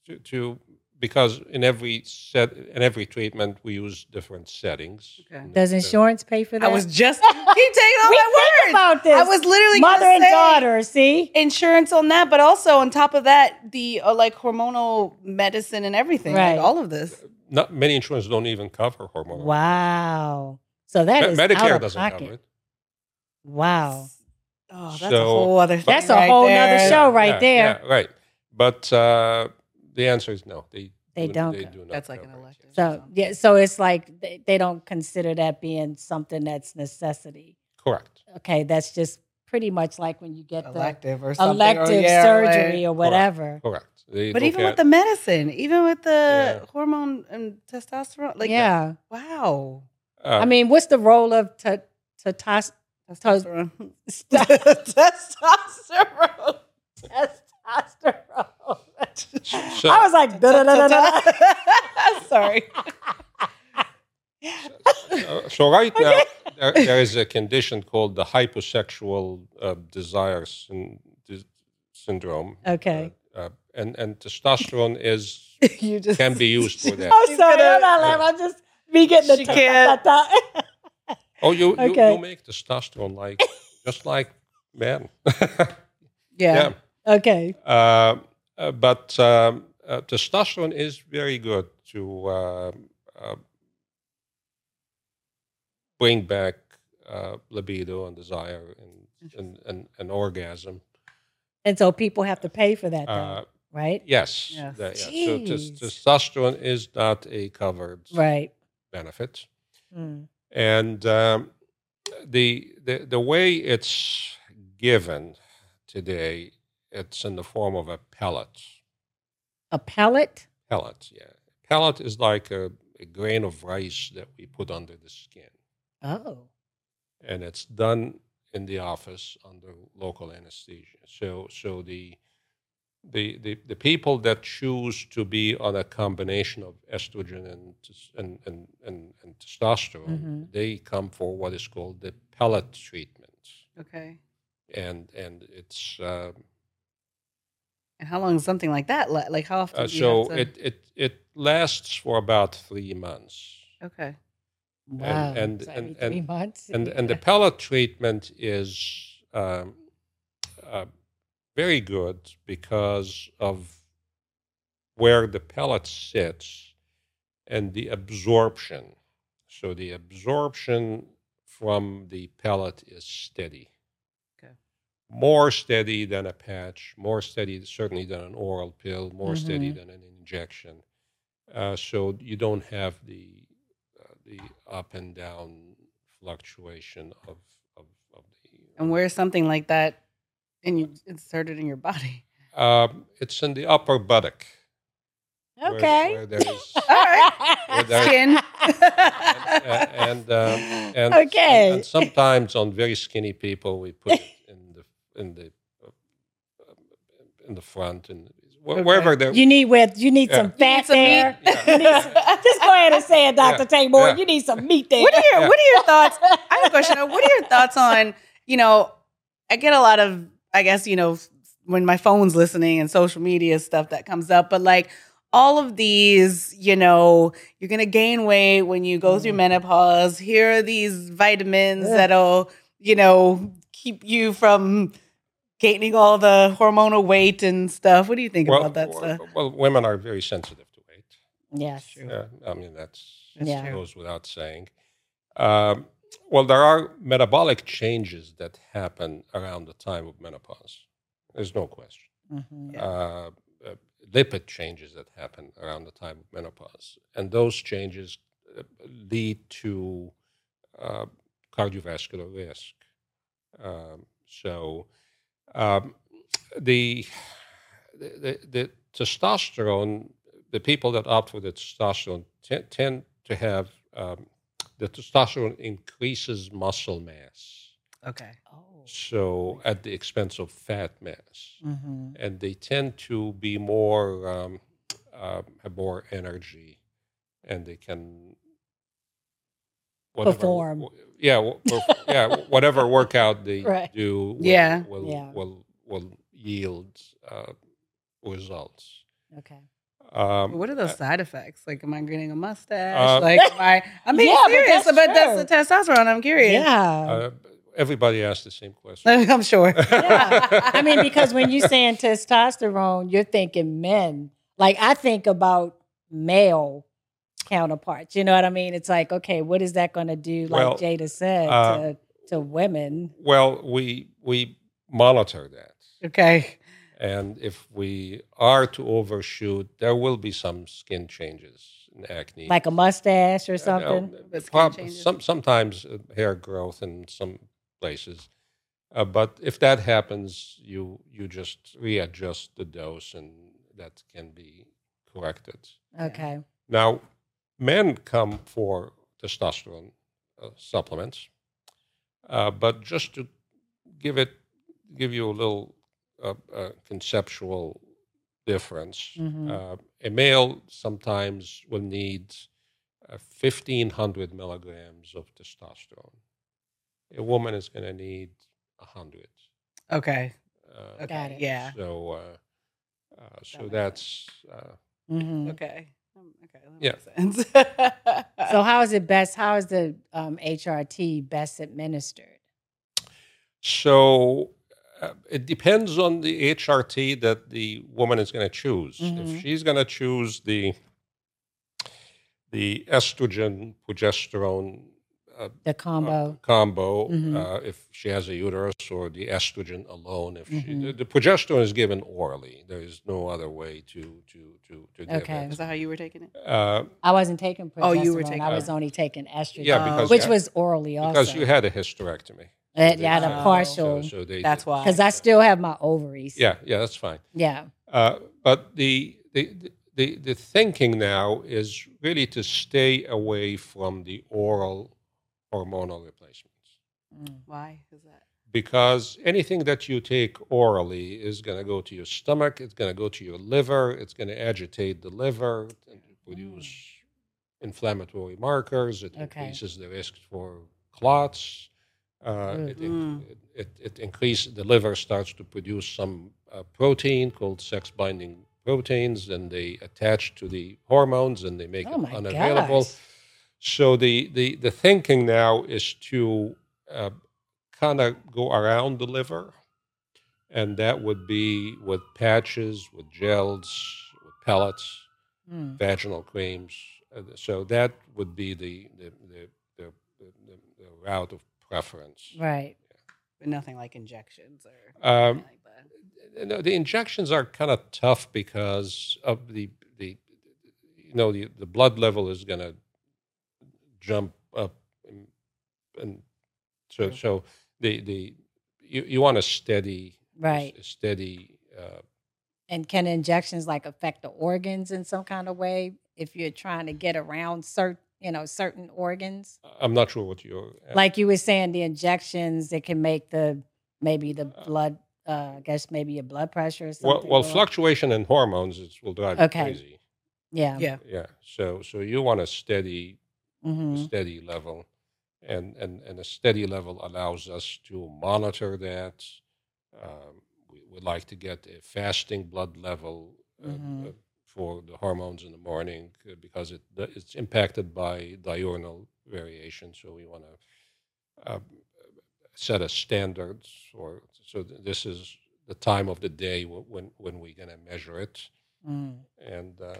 to, to because in every set in every treatment we use different settings. Okay. Does insurance pay for that? I was just keep taking all we my think words. about this. I was literally mother and say daughter. See, insurance on that, but also on top of that, the uh, like hormonal medicine and everything, Right. like all of this. not many insurance don't even cover hormonal. wow. So that Me- is out Medicare of doesn't pocket. cover it. Wow, Oh, that's a whole other. Thing That's a right whole there. nother show right Yeah, there. yeah, right. But uh, the answer is no. They They do- don't They do not. That's like an cover it. elective. So yeah, so it's like they, they don't consider that being something that's necessity. Correct. Okay, that's just pretty much like when you get the elective or something. elective or, yeah, surgery right. or whatever. Correct. They But look even with the medicine, even with the Yeah. hormone and testosterone, like yeah, wow, uh, I mean, what's the role of t- t- tos- testosterone, st- testosterone. testosterone? so, I was like, da da da da da. Sorry. uh, so right now there, there is a condition called the hyposexual uh, desire syn- dis- syndrome. Okay. Uh, uh, and and testosterone is you just can be used for that. I'm She's sorry, gonna- I'm not. I'm just me getting the She ta- can't. ta- ta- Oh, you, you, Okay. you make testosterone like just like men. Yeah. Okay. Uh, uh, but um, uh, testosterone is very good to uh, uh, bring back uh, libido and desire and, and, and, and orgasm. And so people have to pay for that, though, Uh, right? yes. Yes. that- yeah. So Jeez. testosterone is not a covered Right. benefit. Mm. And um, the, the the way it's given today, it's in the form of a pellet. A pellet. Pellet, yeah. Pellet is like a, a grain of rice that we put under the skin, Oh. and it's done in the office under local anesthesia. So, so the the, the, the people that choose to be on a combination of estrogen and and, and, and, and testosterone, Mhm. they come for what is called the pellet treatment, Okay. and and it's uh, And how long is something like that? la- Like how often? uh, do you so have to- it, it it lasts for about three months. Okay. Wow. and- So every and- three and- months. and and the pellet treatment is um, uh, very good because of where the pellet sits and the absorption. So the absorption from the pellet is steady. More steady than a patch, more steady certainly than an oral pill, more steady Mhm. than an injection. Uh, so you don't have the uh, the up and down fluctuation of of, of the. And where's something like that, and you insert it in your body? Um, it's in the upper buttock. okay. Where, there is. All right. where Skin. and and, um, and, Okay. and, and sometimes on very skinny people we put it in the in the uh, in the front and wh- Okay. wherever there. you need with you need Yeah. some You need fat some there. Yeah. Some- just go ahead and say it, Doctor Yeah. Taymour. Yeah. You need some meat there. What are your Yeah. What are your thoughts? I have a question. What are your thoughts on you know? I get a lot of I guess you know when my phone's listening and social media stuff that comes up, but like all of these, you know, you're gonna gain weight when you go through Mhm. menopause. Here are these vitamins Ugh. that'll you know keep you from gaining all the hormonal weight and stuff. What do you think well, about that well, stuff? well, women are very sensitive to weight. yes. True. Yeah, I mean that's That's Yeah. true. goes without saying. Um, well, there are metabolic changes that happen around the time of menopause. There's no question. Mhm. Yeah. Uh, uh, lipid changes that happen around the time of menopause, and those changes uh, lead to uh, cardiovascular risk. Um, so, um, the, the the testosterone, the people that opt for the testosterone te- tend to have um, the testosterone increases muscle mass, Okay. Oh. so at the expense of fat mass Mhm. and they tend to be more um, uh, have more energy, and they can whatever- Perform. Yeah, w- yeah, whatever workout they Right. do, will, Yeah. will Yeah. will will yield uh, results. Okay. Um, What are those side effects? Like, am I getting a mustache? Uh, like, am I? I'm being Yeah, but serious, that's but that's, the testosterone. I'm curious. Yeah. uh, everybody asks the same question. I'm sure. Yeah. I mean, because when you're saying testosterone, you're thinking men. Like I think about male counterparts. You know what I mean? It's like, okay, what is that going to do? Like Well, Jada said uh, to, to women. well, we we monitor that. okay. And if we are to overshoot, there will be some skin changes and acne. Like a mustache or Uh, something. no, But prob- some, sometimes uh, hair growth in some places. Uh, but if that happens, you you just readjust the dose, and that can be corrected. Okay. Now, men come for testosterone uh, supplements, uh, but just to give it, give you a little uh, uh, conceptual difference, Mhm. uh, a male sometimes will need uh, 1,500 milligrams of testosterone. A woman is going to need 100. Okay. Uh, Got it. Yeah. So, uh, uh, so makes that's. Uh, Mhm. Okay. Um, Okay. That Yeah. makes sense. So how is it best? How is the um, HRT best administered? So uh, it depends on the HRT that the woman is going to choose. Mhm. If she's going to choose the the estrogen progesterone uh, The uh, combo. combo, Mhm. uh, if she has a uterus, or the estrogen alone, if she, Mhm. the, the progesterone is given orally. There is no other way to to to to give Okay. Is that how you were taking it? it. Uh, I wasn't taking progesterone. Oh, you were taking- I was only taking estrogen. yeah, because which you, was orally also. because you had a hysterectomy. Uh, They- yeah, the Oh. partial. So, so they That's did- why. Because I still have my ovaries. Yeah, yeah, that's fine. Yeah. Uh, but the, the the the thinking now is really to stay away from the oral hormonal replacements Mm. Why is that? because anything that you take orally is going to go to your stomach, it's going to go to your liver, it's going to agitate the liver and produce inflammatory markers. It Okay. increases the risk for clots. Uh, Mm. it, in- it, it increases the liver starts to produce some uh, protein called sex binding proteins, and they attach to the hormones and they make Oh it unavailable. gosh. So the, the, the thinking now is to uh, kind of go around the liver, and that would be with patches, with gels, with pellets, Mm. vaginal creams. Uh, so that would be the the, the, the, the, the route of preference. Right. But nothing like injections or Um, like that. No, the injections are kind of tough because of the the you know the, the blood level is going to jump up and, and so True. so the the you, you want a steady Right. a steady uh, And can injections like affect the organs in some kind of way if you're trying to get around certain, you know, certain organs? I'm not sure what you're Like you were saying, the injections it can make the maybe the Uh, blood. Uh, I guess maybe your blood pressure or something. well go up. fluctuation in hormones is, will drive you crazy Yeah. Yeah. yeah so so you want a steady hmm steady level. And, and and a steady level allows us to monitor that. Um, we would like to get a fasting blood level uh, Mhm. uh, for the hormones in the morning uh, because it it's impacted by diurnal variation. So we want to uh, set a standard or so th- this is the time of the day wh- when when we're going to measure it. Mm. and uh,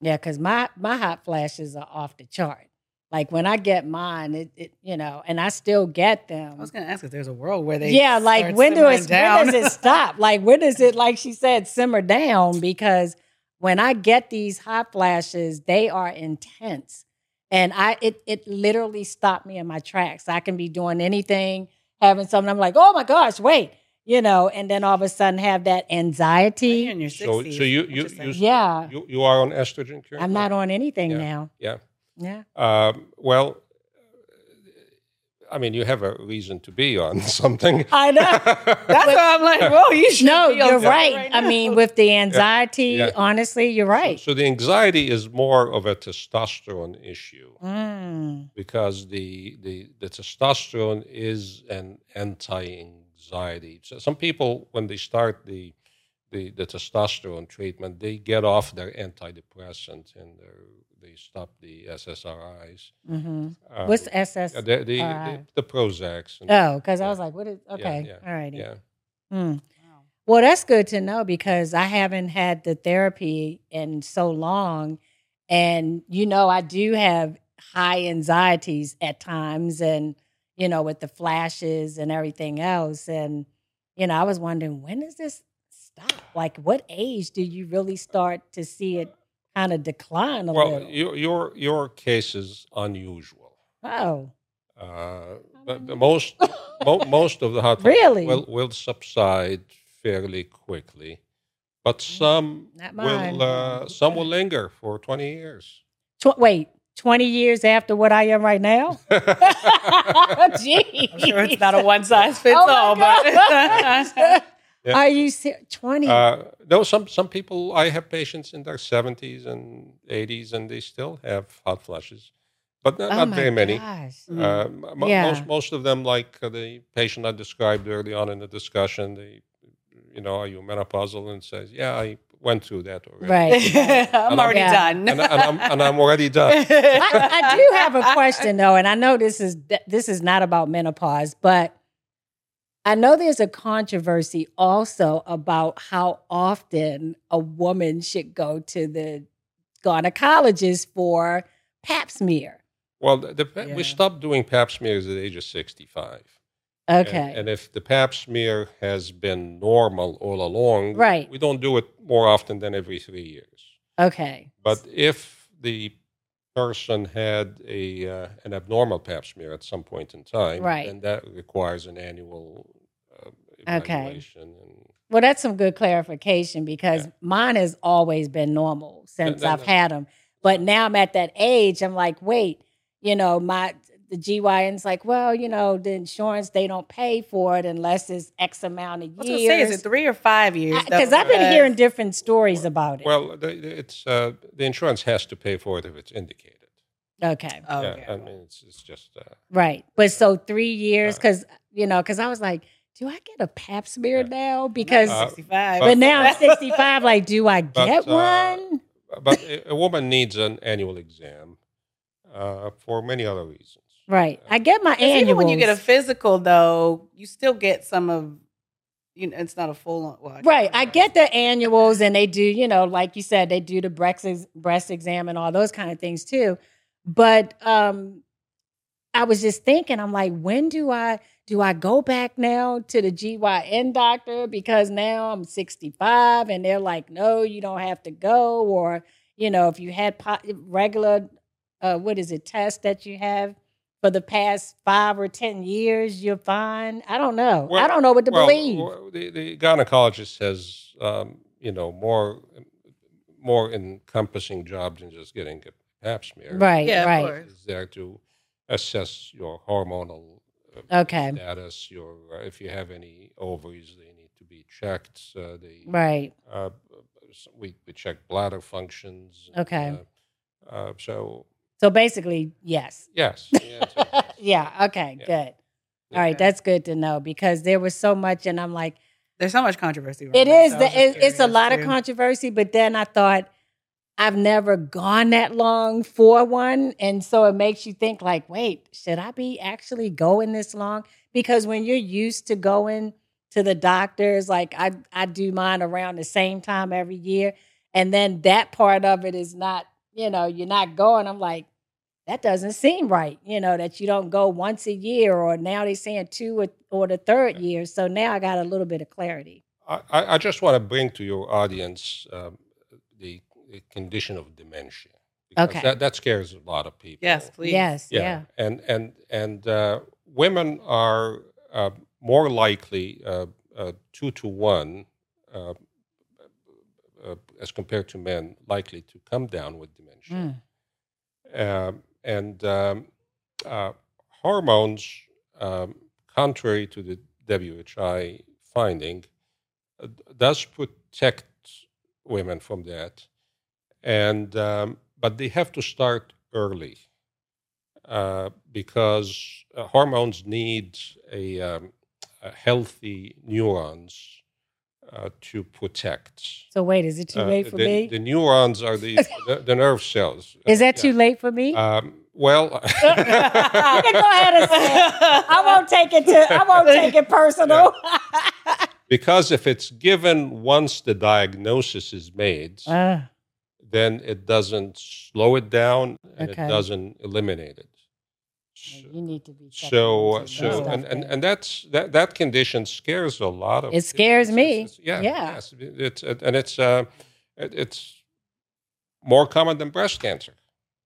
Yeah, because my my hot flashes are off the chart. Like when I get mine, it, it you know, and I still get them. I was going to ask if there's a world where they yeah, like when do it when does it stop? Like when does it, like she said, simmer down? Because when I get these hot flashes, they are intense, and I it it literally stopped me in my tracks. I can be doing anything, having something. I'm like, oh my gosh, wait, you know, and then all of a sudden have that You're anxiety. in your So- 60s. so you- you- Interesting. you- Yeah, you, you are on estrogen currently? I'm not on anything Yeah. now. Yeah. Yeah. Um, well, I mean, you have a reason to be on something. I know. That's why I'm like, whoa, you should No, be on you're something right. I mean, with the anxiety, Yeah. honestly, you're right. So the anxiety is more of a testosterone issue Mm. because the, the, the testosterone is an anti-anxiety. So some people, when they start the the, the testosterone treatment, they get off their antidepressant and they're- stop the SSRIs. hmm Um, What's SS? the, the, the, RI? the Prozacs. and- Oh, because I was like, what is okay? yeah, All righty. yeah. Hmm. Wow. Well, that's good to know because I haven't had the therapy in so long. And, you know, I do have high anxieties at times and, you know, with the flashes and everything else. And, you know, I was wondering, when does this stop? Like, what age do you really start to see it kind of decline a Well, little? your, your, your case is unusual. oh, Uh, but the most, mo- most of the hot Really? will, will subside fairly quickly. But some will uh, some will linger for 20 years. Tw- wait, 20 years after what I am right now? Gee. I'm sure it's not a one size fits oh all, but gosh. Yeah. Are you ser- 20? Uh, no, some some people. I have patients in their seventies and eighties, and they still have hot flushes, but not, oh not my very many. Mm. Uh, m- m- Yeah. most most of them, like uh, the patient I described early on in the discussion, they, you know, are you menopausal? And says, yeah, I went through that already, Right. I'm already Yeah. done. and, and I'm and I'm already done. I, I do have a question though, and I know this is this is not about menopause, but I know there's a controversy also about how often a woman should go to the gynecologist for pap smear. Well, the, the, Yeah. we stopped doing Pap smears at the age of sixty-five. Okay. And, and if the Pap smear has been normal all along, Right. we don't do it more often than every three years. okay. But if the person had a uh, an abnormal Pap smear at some point in time, Right. then that requires an annual uh, Okay. And Well, that's some good clarification because Yeah. mine has always been normal since no, I've no. had them. But now I'm at that age. I'm like, wait, you know, my the GYN's like, well, you know, the insurance they don't pay for it unless it's X amount of I was say, is years. it three or five years? Because I've been hearing different stories about it. well, the, the- it's uh, the insurance has to pay for it if it's indicated. okay, Oh, Yeah, okay. I mean, it's, it's just uh, right. But so three years, Uh, because you know, because I was like, do I get a Pap smear now? Because Uh, 65. but now I'm 65. Like, do I But, get uh, one? but a, a woman needs an annual exam uh, for many other reasons. Right. I get my annual. even when you get a physical, though, you still get some of. You know, it's not a full on. Well, Right. I get the annuals and they do, you know, like you said, they do the breast, breast exam and all those kind of things too. But um I was just thinking, I'm like, when do I do I go back now to the GYN doctor because now I'm 65 and they're like, no, you don't have to go or you know, if you had po- regular uh what is it test that you have for the past 5 or 10 years, you're fine. I don't know. I don't know what to well, believe. w- The, the gynecologist has, um, you know, more more encompassing job than just getting a pap smear. Right, Yeah, right. course. Is there to assess your hormonal uh, Okay. status. Your uh, if you have any ovaries, they need to be checked. Uh, they Right. uh, we we check bladder functions. Okay. Uh, uh, so So basically, yes. yes. the answer is yes. Yeah. Okay. Yeah. Good. Yeah. All right. That's good to know because there was so much, and I'm like, There's so much controversy. around it that, is. so The, it, it's a curious, lot of controversy, but then I thought I've never gone that long for one, and so it makes you think like, wait, should I be actually going this long? Because when you're used to going to the doctors, like I I do mine around the same time every year, and then that part of it is not, you know, you're not going. I'm like. That doesn't seem right, you know, that you don't go once a year, or now they're saying two or, or the third year. So now I got a little bit of clarity. I, I I just want to bring to your audience um, the, the condition of dementia. Okay. That, that scares a lot of people. Yes, please. Yes, Yeah. yeah. And and and uh, women are uh, more likely uh, uh, two to one uh, as compared to men likely to come down with dementia. Mm. Um, and um, uh, hormones, um, contrary to the WHI finding, uh, does protect women from that, and um, but they have to start early uh, because uh, hormones need a, um, a healthy neurons uh, to protect. So wait, is it too Uh, late for the, me? The neurons are the, the, the nerve cells. is that Uh, too late for me? Um, well, go ahead and say it. I won't take it to. I won't take it personal. because if it's given once the diagnosis is made, Ah, then it doesn't slow it down and Okay. it doesn't eliminate it. You need to be. So, so, and, and, and that's that that condition scares a lot of. It scares it's- me. it's- yeah, Yeah. yes, it's and it's uh, it, it's more common than breast cancer.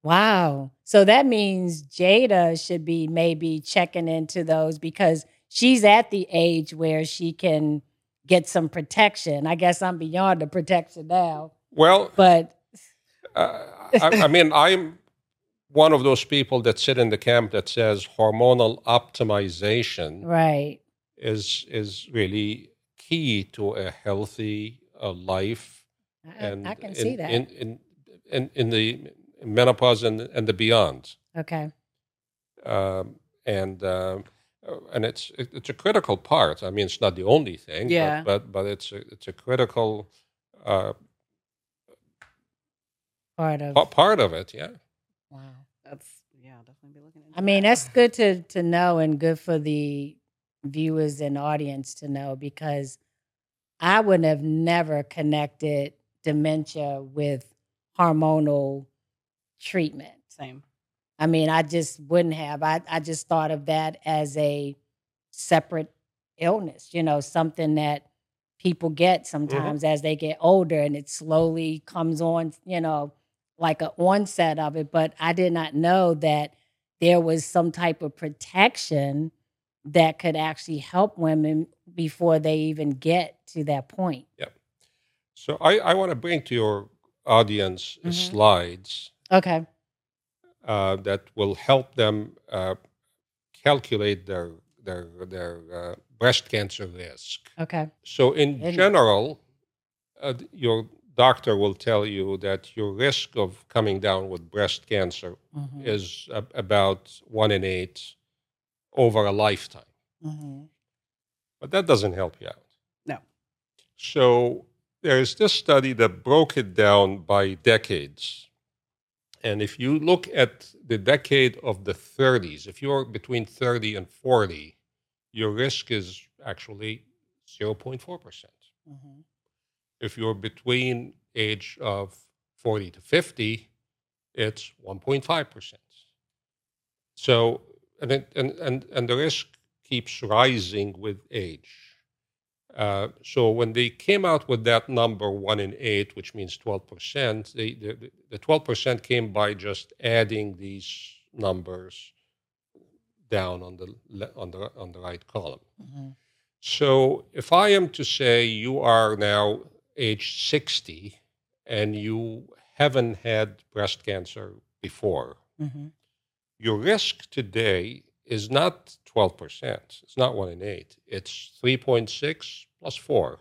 Wow. So that means Jada should be maybe checking into those because she's at the age where she can get some protection. I guess I'm beyond the protection now, Well, but uh, I, I mean, I'm one of those people that sit in the camp that says hormonal optimization right. is is really key to a healthy uh, life I, and I can in, see that. in, in in in the menopause and and the beyond okay. um, and uh, and it's it, it's a critical part I mean it's not the only thing but- Yeah. but but, it's a, it's a critical uh, Part of pa- part of it yeah wow. That's yeah, I'll definitely be looking into I mean, that. that's good to to know and good for the viewers and audience to know because I would have never connected dementia with hormonal treatment. same. I mean, I just wouldn't have. I, I just thought of that as a separate illness, you know, something that people get mm-hmm. sometimes as they get older and it slowly comes on, you know, like an onset of it. But I did not know that there was some type of protection that could actually help women before they even get to that point. so I, I want to bring to your audience Mhm. slides Okay. uh, that will help them uh, calculate their their their uh, breast cancer risk Okay. So, in And- general, uh, your doctor will tell you that your risk of coming down with breast cancer Mhm. is a- about one in eight over a lifetime. Mhm. But that doesn't help you out. No. So, there's this study that broke it down by decades. And if you look at the decade of the 30s, if you're between 30 and 40, your risk is actually 0.4%. Mhm. If you're between age of 40 to 50, it's 1.5%. So, and, it, and, and, and the risk keeps rising with age. Uh, so when they came out with that number, one in eight, which means 12%, they, the, the 12% came by just adding these numbers down on the, on the, on the right column. Mhm. So if I am to say you are now age 60 and you haven't had breast cancer before, Mhm. your risk today is not 12%. It's not one in eight. It's 3.6 plus four.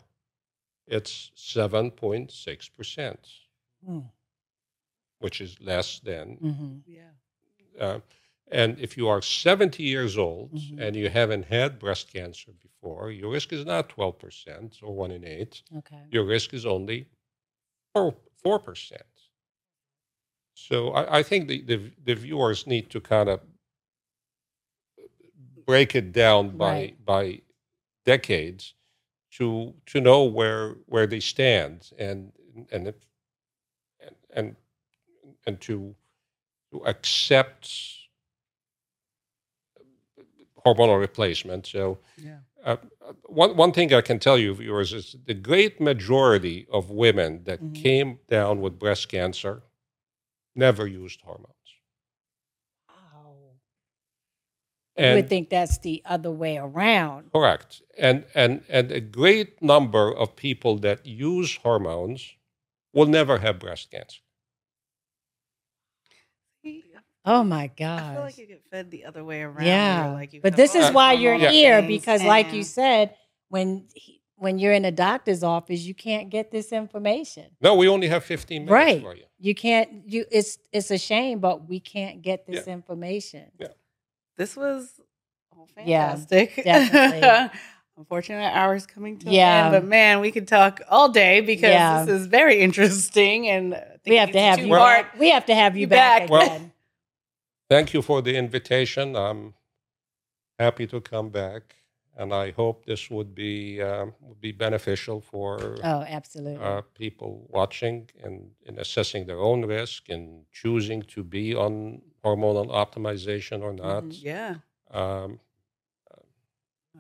It's 7.6%, Mm. which is less than. Mhm. Yeah. Uh, and if you are 70 years old Mhm. and you haven't had breast cancer before, your risk is not 12% or one in eight. Okay. Your risk is only 4, 4%. So I, I think the, the, the viewers need to kind of break it down by, Right. by decades to, to know where, where they stand and, and, if, and, and, and to, to accept hormonal replacement. So, Yeah. uh, one, one thing I can tell you, viewers, is the great majority of women that Mhm. came down with breast cancer never used hormones. Wow. you would think that's the other way around. correct. And, and, and a great number of people that use hormones will never have breast cancer. See, Oh my god! I feel like you get fed the other way around. yeah. like you but this is why you're hormonal here things because, like you said, when he- when you're in a doctor's office, you can't get this information. No, we only have 15 minutes Right. for you. You can't. You. It's it's a shame, but we can't get this information. Yeah, this was oh, Yeah, fantastic. definitely. unfortunately, our hour's coming to Yeah. an end. But man, we could talk all day because Yeah. this is very interesting, and I think We have to have you two-part- back. We have to have you You back, back. Well- Thank you for the invitation. I'm happy to come back, and I hope this would be um, would be beneficial for oh, absolutely. uh, people watching and in assessing their own risk and choosing to be on hormonal optimization or not. Mhm. Yeah. Um,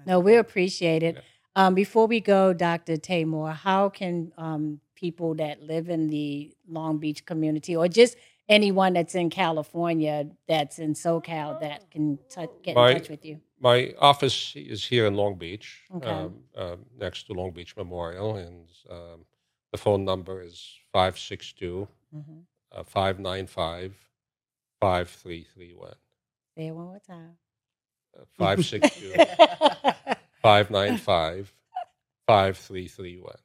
no, we appreciate it. Yeah. Um, before we go, Dr. Taymour, how can um, people that live in the Long Beach community or just anyone that's in California that's in SoCal that can tou- get My- in touch with you? my office is here in Long Beach, Okay. um, um, next to Long Beach Memorial, and um, the phone number is 562 Mhm. uh, 595 5331. Say it one more time. Uh, 562 595 5331.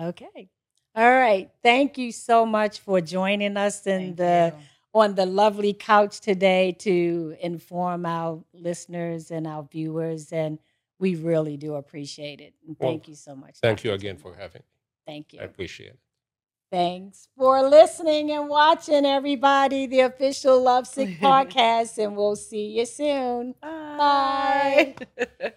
okay. All right. Thank you so much for joining us in Thank the you. on the lovely couch today to inform our listeners and our viewers and we really do appreciate it. And Well, thank you so much. Thank Dr. you again for having me. Thank you. I appreciate it. Thanks for listening and watching, everybody. The official Lovesick podcast, and we'll see you soon. Bye.